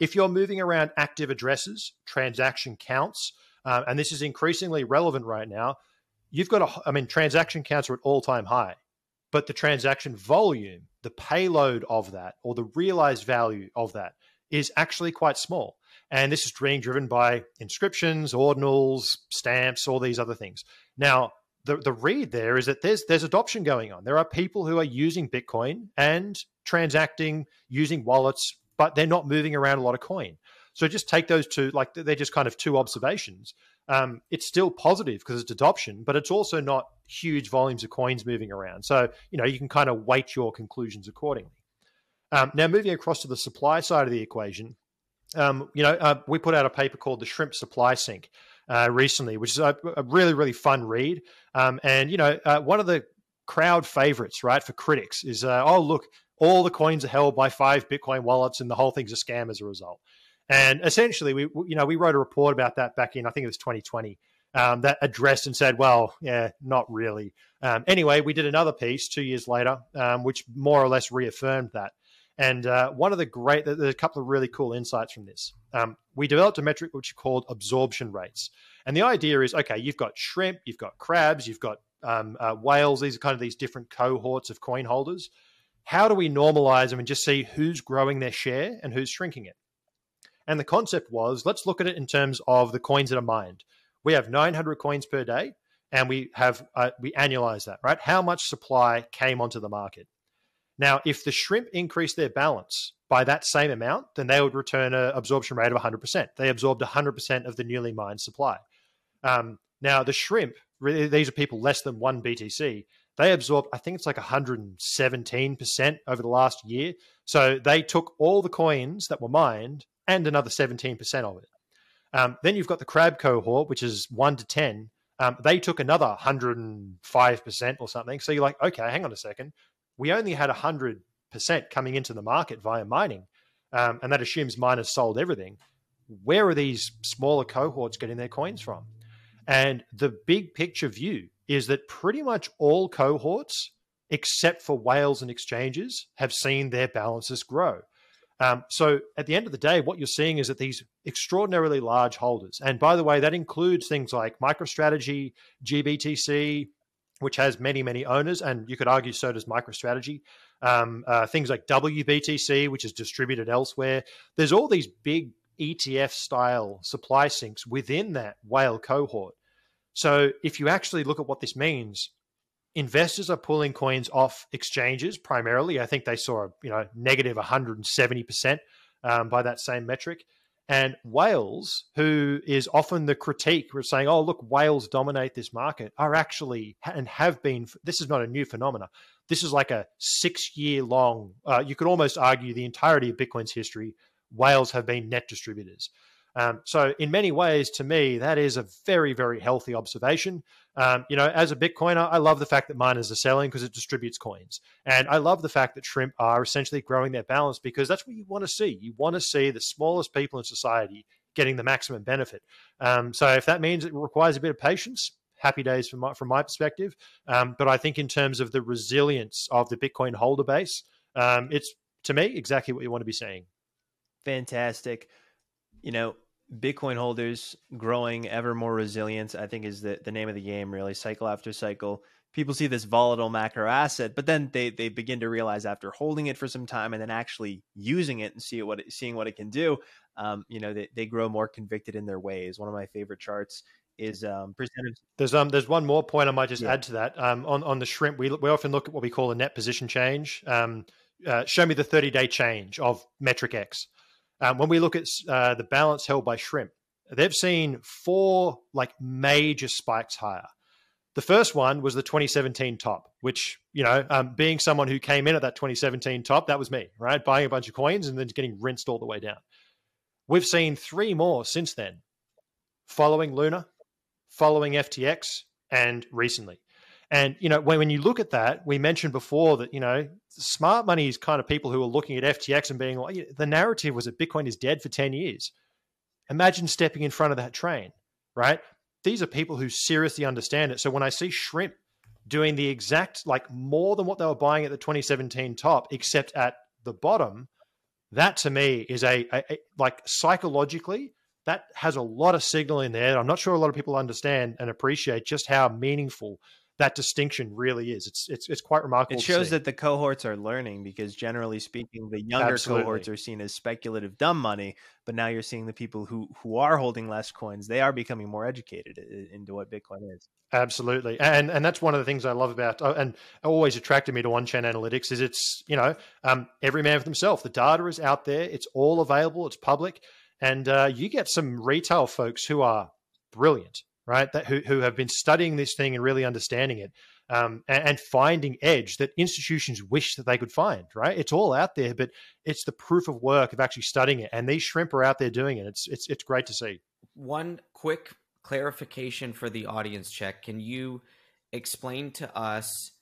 If you're moving around active addresses, transaction counts, uh, and this is increasingly relevant right now, you've got a, I mean, transaction counts are at all time high, but the transaction volume, the payload of that, or the realized value of that is actually quite small. And this is being driven by inscriptions, ordinals, stamps, all these other things. Now, the, the read there is that there's there's adoption going on. There are people who are using Bitcoin and transacting using wallets, but they're not moving around a lot of coin. So just take those two, like they're just kind of two observations. Um, it's still positive because it's adoption, but it's also not huge volumes of coins moving around. So, you know, you can kind of weight your conclusions accordingly. Um, now, moving across to the supply side of the equation, um, you know, uh, we put out a paper called the Shrimp Supply Sink uh, recently, which is a, a, really, really fun read. Um, and, you know, uh, one of the crowd favorites, right, for critics is, uh, oh, look, all the coins are held by five Bitcoin wallets, and the whole thing's a scam as a result. And essentially, we you know we wrote a report about that back in I think it was 2020 um, that addressed and said, well, yeah, not really. Um, anyway, we did another piece two years later, um, which more or less reaffirmed that. And uh, one of the great, there's a couple of really cool insights from this. Um, we developed a metric which is called absorption rates. And the idea is okay, you've got shrimp, you've got crabs, you've got um, uh, whales. These are kind of these different cohorts of coin holders how do we normalize them and just see who's growing their share and who's shrinking it? And the concept was let's look at it in terms of the coins that are mined. We have 900 coins per day, and we have uh, we annualize that, right? How much supply came onto the market? Now, if the shrimp increased their balance by that same amount, then they would return an absorption rate of 100%. They absorbed 100% of the newly mined supply. Um, now, the shrimp, these are people less than one BTC, they absorbed, I think it's like 117% over the last year. So they took all the coins that were mined and another 17% of it. Um, then you've got the crab cohort, which is 1 to 10. Um, they took another 105% or something. So you're like, okay, hang on a second. We only had 100% coming into the market via mining. Um, and that assumes miners sold everything. Where are these smaller cohorts getting their coins from? And the big picture view is that pretty much all cohorts, except for whales and exchanges, have seen their balances grow. Um, so at the end of the day, what you're seeing is that these extraordinarily large holders, and by the way, that includes things like MicroStrategy, GBTC, which has many, many owners, and you could argue so does MicroStrategy. Um, uh, things like WBTC, which is distributed elsewhere. There's all these big ETF style supply sinks within that whale cohort. So if you actually look at what this means, investors are pulling coins off exchanges primarily. I think they saw a you know negative 170 percent um, by that same metric. And whales, who is often the critique, we're saying, oh, look, whales dominate this market, are actually and have been. This is not a new phenomena. This is like a six year long, uh, you could almost argue the entirety of Bitcoin's history, whales have been net distributors. Um, so, in many ways, to me, that is a very, very healthy observation. Um, you know, as a Bitcoiner, I love the fact that miners are selling because it distributes coins. And I love the fact that shrimp are essentially growing their balance because that's what you want to see. You want to see the smallest people in society getting the maximum benefit. Um, so, if that means it requires a bit of patience, happy days from my, from my perspective. Um, but I think in terms of the resilience of the Bitcoin holder base, um, it's to me exactly what you want to be seeing. Fantastic. You know, Bitcoin holders growing ever more resilient, I think is the, the name of the game, really, cycle after cycle. People see this volatile macro asset, but then they, they begin to realize after holding it for some time and then actually using it and see what it, seeing what it can do, um, you know, they, they grow more convicted in their ways. One of my favorite charts is um, percentage. There's um there's one more point I might just yeah. add to that. Um, on on the shrimp, we we often look at what we call a net position change. Um, uh, show me the 30 day change of metric X. Um, when we look at uh, the balance held by shrimp, they've seen four like major spikes higher. The first one was the 2017 top, which, you know, um, being someone who came in at that 2017 top, that was me, right? Buying a bunch of coins and then getting rinsed all the way down. We've seen three more since then, following Luna, following FTX, and recently. And you know, when, when you look at that, we mentioned before that you know, smart money is kind of people who are looking at FTX and being like, the narrative was that Bitcoin is dead for ten years. Imagine stepping in front of that train, right? These are people who seriously understand it. So when I see Shrimp doing the exact, like more than what they were buying at the 2017 top, except at the bottom, that to me is a, a, a like psychologically that has a lot of signal in there. I'm not sure a lot of people understand and appreciate just how meaningful that distinction really is. It's it's it's quite remarkable. It shows that the cohorts are learning because generally speaking, the younger Absolutely. cohorts are seen as speculative dumb money, but now you're seeing the people who who are holding less coins, they are becoming more educated into what Bitcoin is. Absolutely, and and that's one of the things I love about oh, and always attracted me to On-Chain Analytics is it's you know um, every man for themselves. The data is out there, it's all available, it's public, and uh, you get some retail folks who are brilliant right? That who who have been studying this thing and really understanding it, um, and, and, finding edge that institutions wish that they could find. Right? It's all out there, but it's the proof of work of actually studying it, and these shrimp are out there doing it. It's it's it's great to see. One quick clarification for the audience check: Can you explain to us?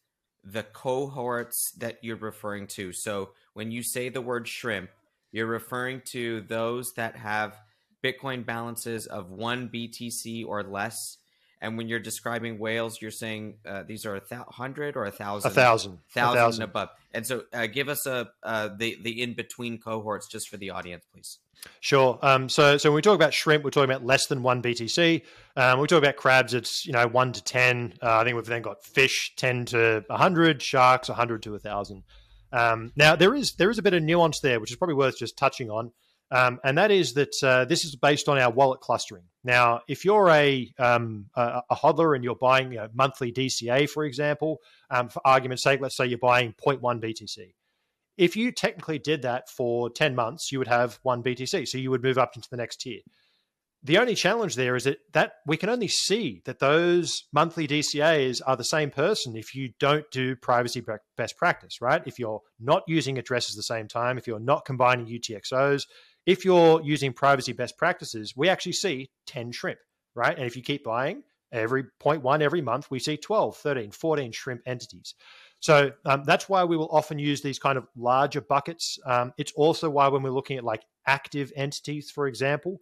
the cohorts that you're referring to. So when you say the word shrimp, you're referring to those that have Bitcoin balances of one BTC or less. And when you're describing whales, you're saying uh, these are a th- hundred or a thousand, a thousand, thousand, a thousand. above. And so, uh, give us a uh, the the in between cohorts just for the audience, please. Sure. Um, so, so when we talk about shrimp, we're talking about less than one BTC. Um, we talk about crabs, it's you know one to ten. Uh, I think we've then got fish ten to hundred, sharks hundred to a thousand. Um, now there is there is a bit of nuance there, which is probably worth just touching on. Um, and that is that uh, this is based on our wallet clustering. Now, if you're a, um, a, a, hodler and you're buying a monthly DCA, for example, um, for argument's sake, let's say you're buying 0.1 BTC. If you technically did that for 10 months, you would have one BTC. So you would move up into the next tier. The only challenge there is that, that we can only see that those monthly DCAs are the same person if you don't do privacy best practice, right? If you're not using addresses at the same time, if you're not combining UTXOs, if you're using privacy best practices, we actually see 10 shrimp, right? And if you keep buying every 0.1 every month, we see 12, 13, 14 shrimp entities. So um, that's why we will often use these kind of larger buckets. Um, it's also why when we're looking at like active entities, for example,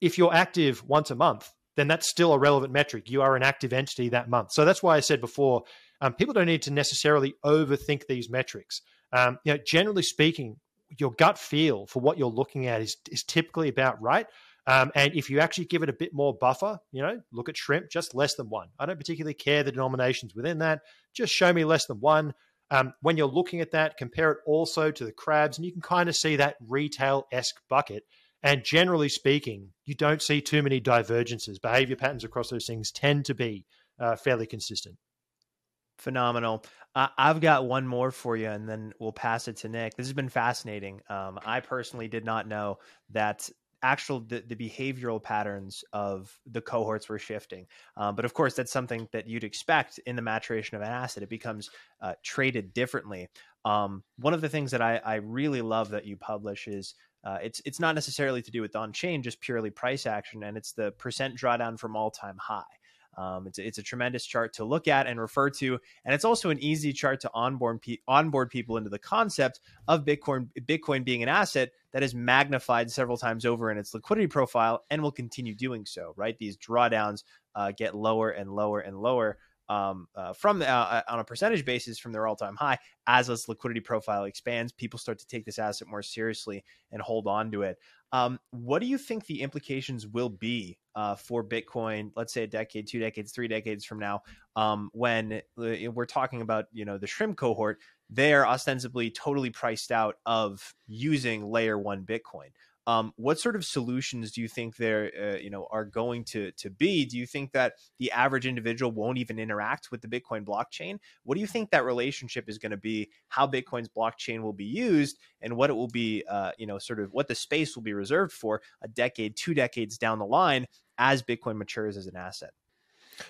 if you're active once a month, then that's still a relevant metric. You are an active entity that month. So that's why I said before, um, people don't need to necessarily overthink these metrics. Um, you know, generally speaking, your gut feel for what you're looking at is is typically about right. Um, and if you actually give it a bit more buffer, you know, look at shrimp, just less than one. I don't particularly care the denominations within that. Just show me less than one. Um, when you're looking at that, compare it also to the crabs, and you can kind of see that retail esque bucket. And generally speaking, you don't see too many divergences. Behavior patterns across those things tend to be uh, fairly consistent. Phenomenal. Uh, I've got one more for you, and then we'll pass it to Nik. This has been fascinating. Um, I personally did not know that actual the, the, behavioral patterns of the cohorts were shifting um, but of course that's something that you'd expect in the maturation of an asset it becomes uh, traded differently um, one of the things that I, I, really love that you publish is uh, it's it's not necessarily to do with on chain, just purely price action, and it's the percent drawdown from all time high. Um, it's, it's a tremendous chart to look at and refer to, and it's also an easy chart to onboard pe- onboard people into the concept of Bitcoin Bitcoin being an asset that is magnified several times over in its liquidity profile and will continue doing so. Right, these drawdowns uh, get lower and lower and lower um, uh, from the, uh, on a percentage basis from their all-time high as its liquidity profile expands people start to take this asset more seriously and hold on to it. Um, what do you think the implications will be uh, for bitcoin let's say a decade two decades three decades from now um, when uh, we're talking about you know the shrimp cohort they're ostensibly totally priced out of using layer one bitcoin um, what sort of solutions do you think there, uh, you know, are going to to be? Do you think that the average individual won't even interact with the Bitcoin blockchain? What do you think that relationship is going to be? How Bitcoin's blockchain will be used, and what it will be, uh, you know, sort of what the space will be reserved for a decade, two decades down the line as Bitcoin matures as an asset.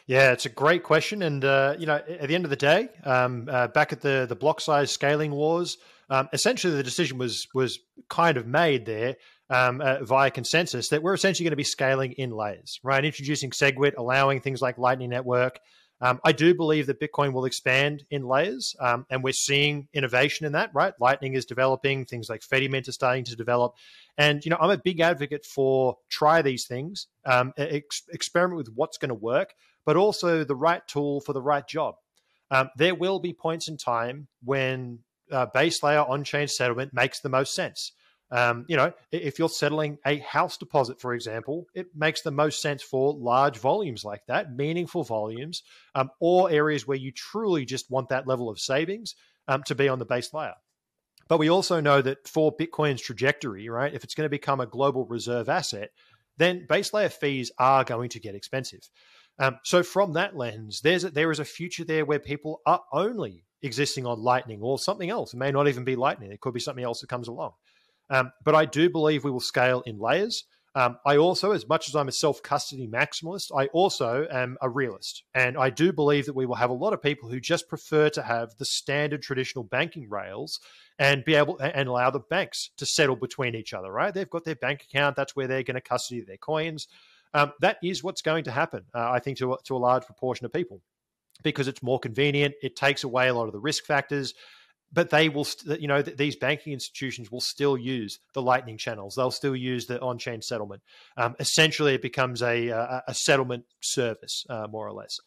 Yeah, it's a great question, and uh, you know, at the end of the day, um, uh, back at the the block size scaling wars, um, essentially the decision was was kind of made there um, uh, via consensus that we're essentially going to be scaling in layers, right? Introducing SegWit, allowing things like Lightning Network. Um, I do believe that Bitcoin will expand in layers, um, and we're seeing innovation in that, right? Lightning is developing, things like Fedimint are starting to develop. And, you know, I'm a big advocate for try these things, um, ex- experiment with what's going to work, but also the right tool for the right job. Um, there will be points in time when uh, base layer on chain settlement makes the most sense. Um, you know, if you're settling a house deposit, for example, it makes the most sense for large volumes like that, meaningful volumes, um, or areas where you truly just want that level of savings um, to be on the base layer. But we also know that for Bitcoin's trajectory, right, if it's going to become a global reserve asset, then base layer fees are going to get expensive. Um, so from that lens, there's a, there is a future there where people are only existing on Lightning or something else. It may not even be Lightning. It could be something else that comes along. Um, but I do believe we will scale in layers. Um, I also, as much as I'm a self custody maximalist, I also am a realist. And I do believe that we will have a lot of people who just prefer to have the standard traditional banking rails and be able and allow the banks to settle between each other, right? They've got their bank account, that's where they're going to custody their coins. Um, that is what's going to happen, uh, I think, to, to a large proportion of people because it's more convenient. It takes away a lot of the risk factors but they will, st- you know, th- these banking institutions will still use the Lightning channels. They'll still use the on-chain settlement. Um, essentially, it becomes a, a, a settlement service, uh, more or less.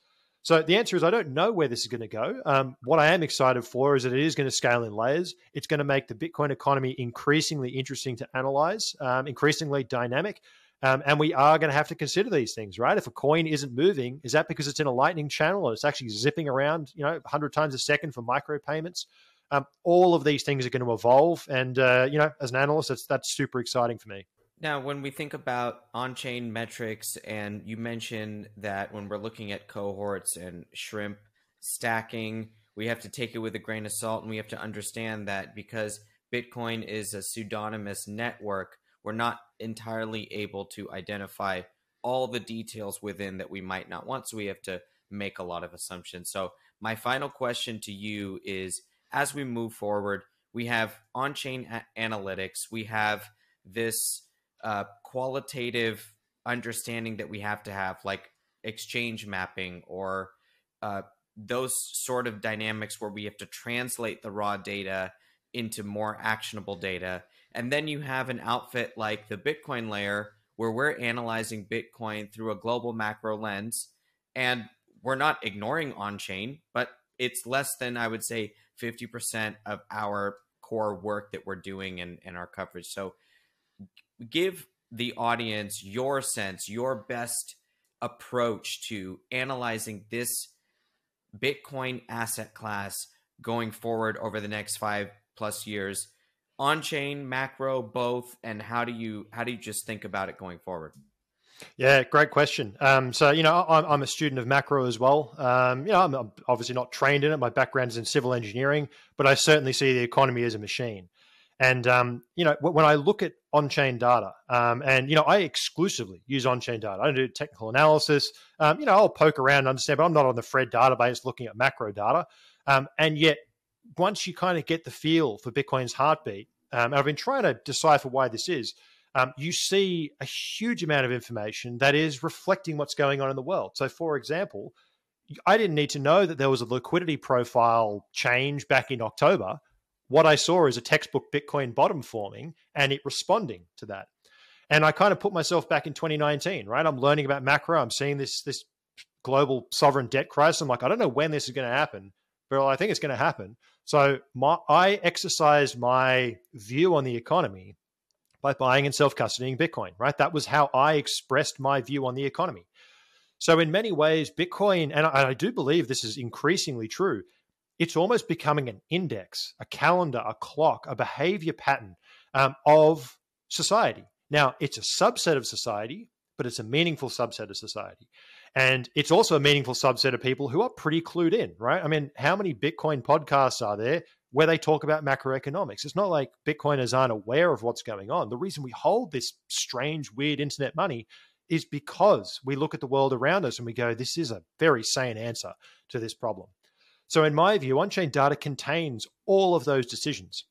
So the answer is I don't know where this is going to go. Um, what I am excited for is that it is going to scale in layers. It's going to make the Bitcoin economy increasingly interesting to analyze, um, increasingly dynamic. Um, and we are going to have to consider these things, right? If a coin isn't moving, is that because it's in a lightning channel and it's actually zipping around, you know, 100 times a second for micro payments? Um, all of these things are going to evolve, and uh, you know, as an analyst, that's that's super exciting for me. Now, when we think about on-chain metrics, and you mentioned that when we're looking at cohorts and shrimp stacking, we have to take it with a grain of salt, and we have to understand that because Bitcoin is a pseudonymous network, we're not entirely able to identify all the details within that we might not want. So we have to make a lot of assumptions. So my final question to you is as we move forward, we have on chain a- analytics, we have this uh, qualitative understanding that we have to have, like exchange mapping or uh, those sort of dynamics where we have to translate the raw data into more actionable data. And then you have an outfit like the Bitcoin layer where we're analyzing Bitcoin through a global macro lens. And we're not ignoring on chain, but it's less than, I would say, 50% of our core work that we're doing in, in our coverage. So give the audience your sense, your best approach to analyzing this Bitcoin asset class going forward over the next five plus years on chain macro both and how do you how do you just think about it going forward yeah, great question. Um, so, you know, I'm, I'm, a student of macro as well. Um, you know, I'm obviously not trained in it. My background is in civil engineering, but I certainly see the economy as a machine. And, um, you know, when I look at on chain data, um, and, you know, I exclusively use on chain data, I don't do technical analysis. Um, you know, I'll poke around and understand, but I'm not on the FRED database looking at macro data. Um, and yet, once you kind of get the feel for Bitcoin's heartbeat, I've been trying to decipher why this is. Um, you see a huge amount of information that is reflecting what's going on in the world. So, for example, I didn't need to know that there was a liquidity profile change back in October. What I saw is a textbook Bitcoin bottom forming and it responding to that. And I kind of put myself back in 2019, right? I'm learning about macro. I'm seeing this this global sovereign debt crisis. I'm like, I don't know when this is going to happen, but I think it's going to happen. So my, I exercised my view on the economy by buying and self custodying Bitcoin, right? That was how I expressed my view on the economy. So, in many ways, Bitcoin, and I, do believe this is increasingly true, it's almost becoming an index, a calendar, a clock, a behavior pattern um, of society. Now, it's a subset of society, but it's a meaningful subset of society. And it's also a meaningful subset of people who are pretty clued in, right? I mean, how many Bitcoin podcasts are there where they talk about macroeconomics? It's not like Bitcoiners aren't aware of what's going on. The reason we hold this strange, weird internet money is because we look at the world around us and we go, this is a very sane answer to this problem. So, in my view, on chain data contains all of those decisions.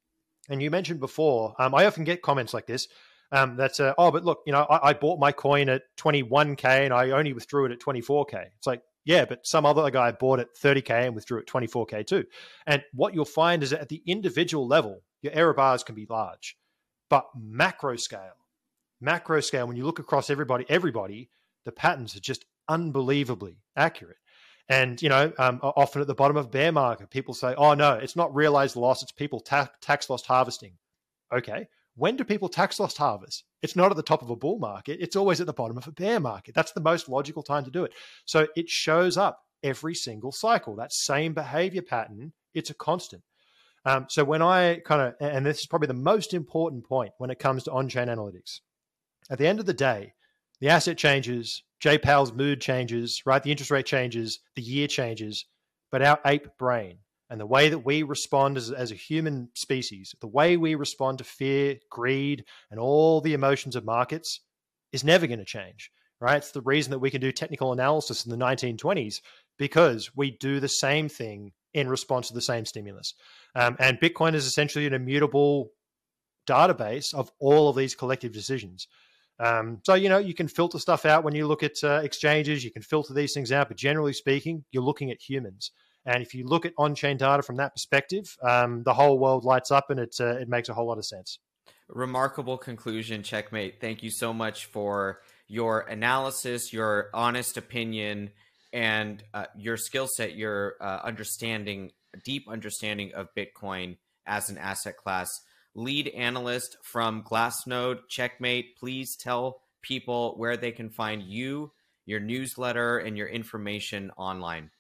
And you mentioned before, um, I often get comments like this um, that's uh, oh, but look, you know, I, I, bought my coin at 21k and I only withdrew it at 24k. It's like, yeah, but some other guy bought it 30k and withdrew at 24k too. And what you'll find is that at the individual level, your error bars can be large, but macro scale, macro scale, when you look across everybody, everybody, the patterns are just unbelievably accurate. And you know, um, often at the bottom of bear market, people say, "Oh no, it's not realized loss; it's people ta- tax loss harvesting." Okay, when do people tax loss harvest? It's not at the top of a bull market. It's always at the bottom of a bear market. That's the most logical time to do it. So it shows up every single cycle. That same behavior pattern, it's a constant. Um, so when I kind of, and this is probably the most important point when it comes to on chain analytics, at the end of the day, the asset changes, Powell's mood changes, right? The interest rate changes, the year changes, but our ape brain, and the way that we respond as, as a human species, the way we respond to fear, greed, and all the emotions of markets is never going to change, right? It's the reason that we can do technical analysis in the 1920s because we do the same thing in response to the same stimulus. Um, and Bitcoin is essentially an immutable database of all of these collective decisions. Um, so, you know, you can filter stuff out when you look at uh, exchanges, you can filter these things out, but generally speaking, you're looking at humans. And if you look at on-chain data from that perspective, um, the whole world lights up, and it uh, it makes a whole lot of sense. Remarkable conclusion, checkmate. Thank you so much for your analysis, your honest opinion, and uh, your skill set, your uh, understanding, deep understanding of Bitcoin as an asset class. Lead analyst from Glassnode, checkmate. Please tell people where they can find you, your newsletter, and your information online.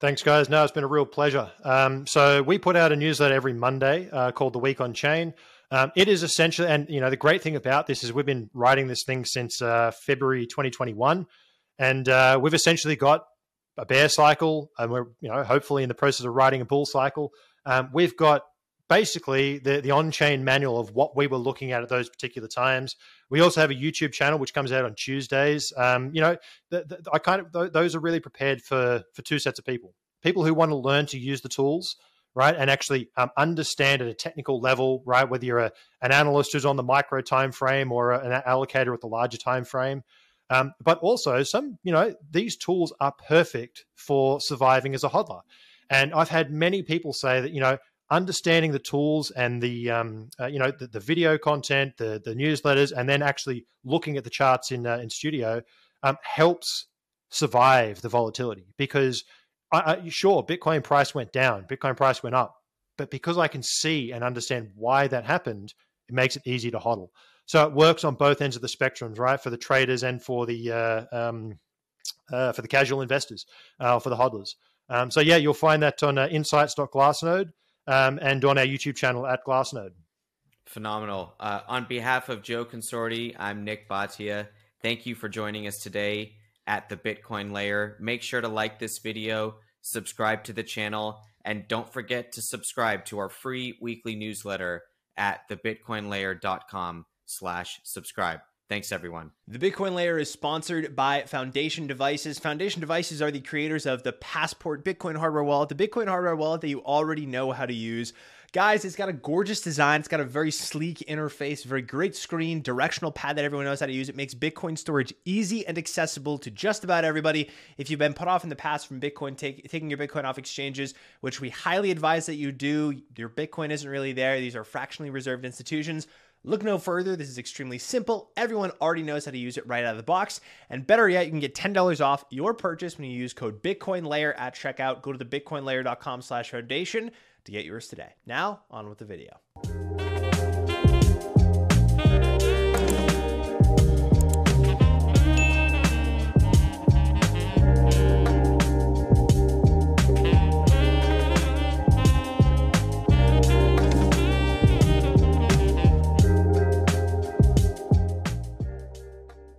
Thanks, guys. No, it's been a real pleasure. Um, so we put out a newsletter every Monday uh, called the Week on Chain. Um, it is essentially, and you know, the great thing about this is we've been writing this thing since uh, February 2021, and uh, we've essentially got a bear cycle, and we're you know hopefully in the process of writing a bull cycle. Um, we've got basically the, the on-chain manual of what we were looking at at those particular times. We also have a YouTube channel which comes out on Tuesdays. Um, you know, the, the, I kind of th- those are really prepared for for two sets of people: people who want to learn to use the tools, right, and actually um, understand at a technical level, right, whether you're a, an analyst who's on the micro time frame or a, an allocator at the larger time frame. Um, but also some, you know, these tools are perfect for surviving as a hodler. And I've had many people say that, you know, understanding the tools and the um, uh, you know the, the, video content, the the newsletters, and then actually looking at the charts in uh, in Studio um, helps survive the volatility. Because I, I, sure, Bitcoin price went down, Bitcoin price went up, but because I can see and understand why that happened, it makes it easy to hodl. So it works on both ends of the spectrums, right? For the traders and for the uh, um, uh, for the casual investors, uh, for the hodlers. Um, so yeah, you'll find that on uh, insights.glassnode um, and on our YouTube channel at Glassnode. Phenomenal. Uh, on behalf of Joe Consorti, I'm Nik Bhatia. Thank you for joining us today at the Bitcoin Layer. Make sure to like this video, subscribe to the channel, and don't forget to subscribe to our free weekly newsletter at thebitcoinlayer.com slash subscribe. Thanks, everyone. The Bitcoin Layer is sponsored by Foundation Devices. Foundation Devices are the creators of the Passport Bitcoin hardware wallet, the Bitcoin hardware wallet that you already know how to use. Guys, it's got a gorgeous design. It's got a very sleek interface, very great screen, directional pad that everyone knows how to use. It makes Bitcoin storage easy and accessible to just about everybody. If you've been put off in the past from Bitcoin, take, taking your Bitcoin off exchanges, which we highly advise that you do, your Bitcoin isn't really there. These are fractionally reserved institutions. Look no further. This is extremely simple. Everyone already knows how to use it right out of the box. And better yet, you can get $10 off your purchase when you use code BitcoinLayer at checkout. Go to the bitcoinlayer.com slash foundation to get yours today. Now, on with the video.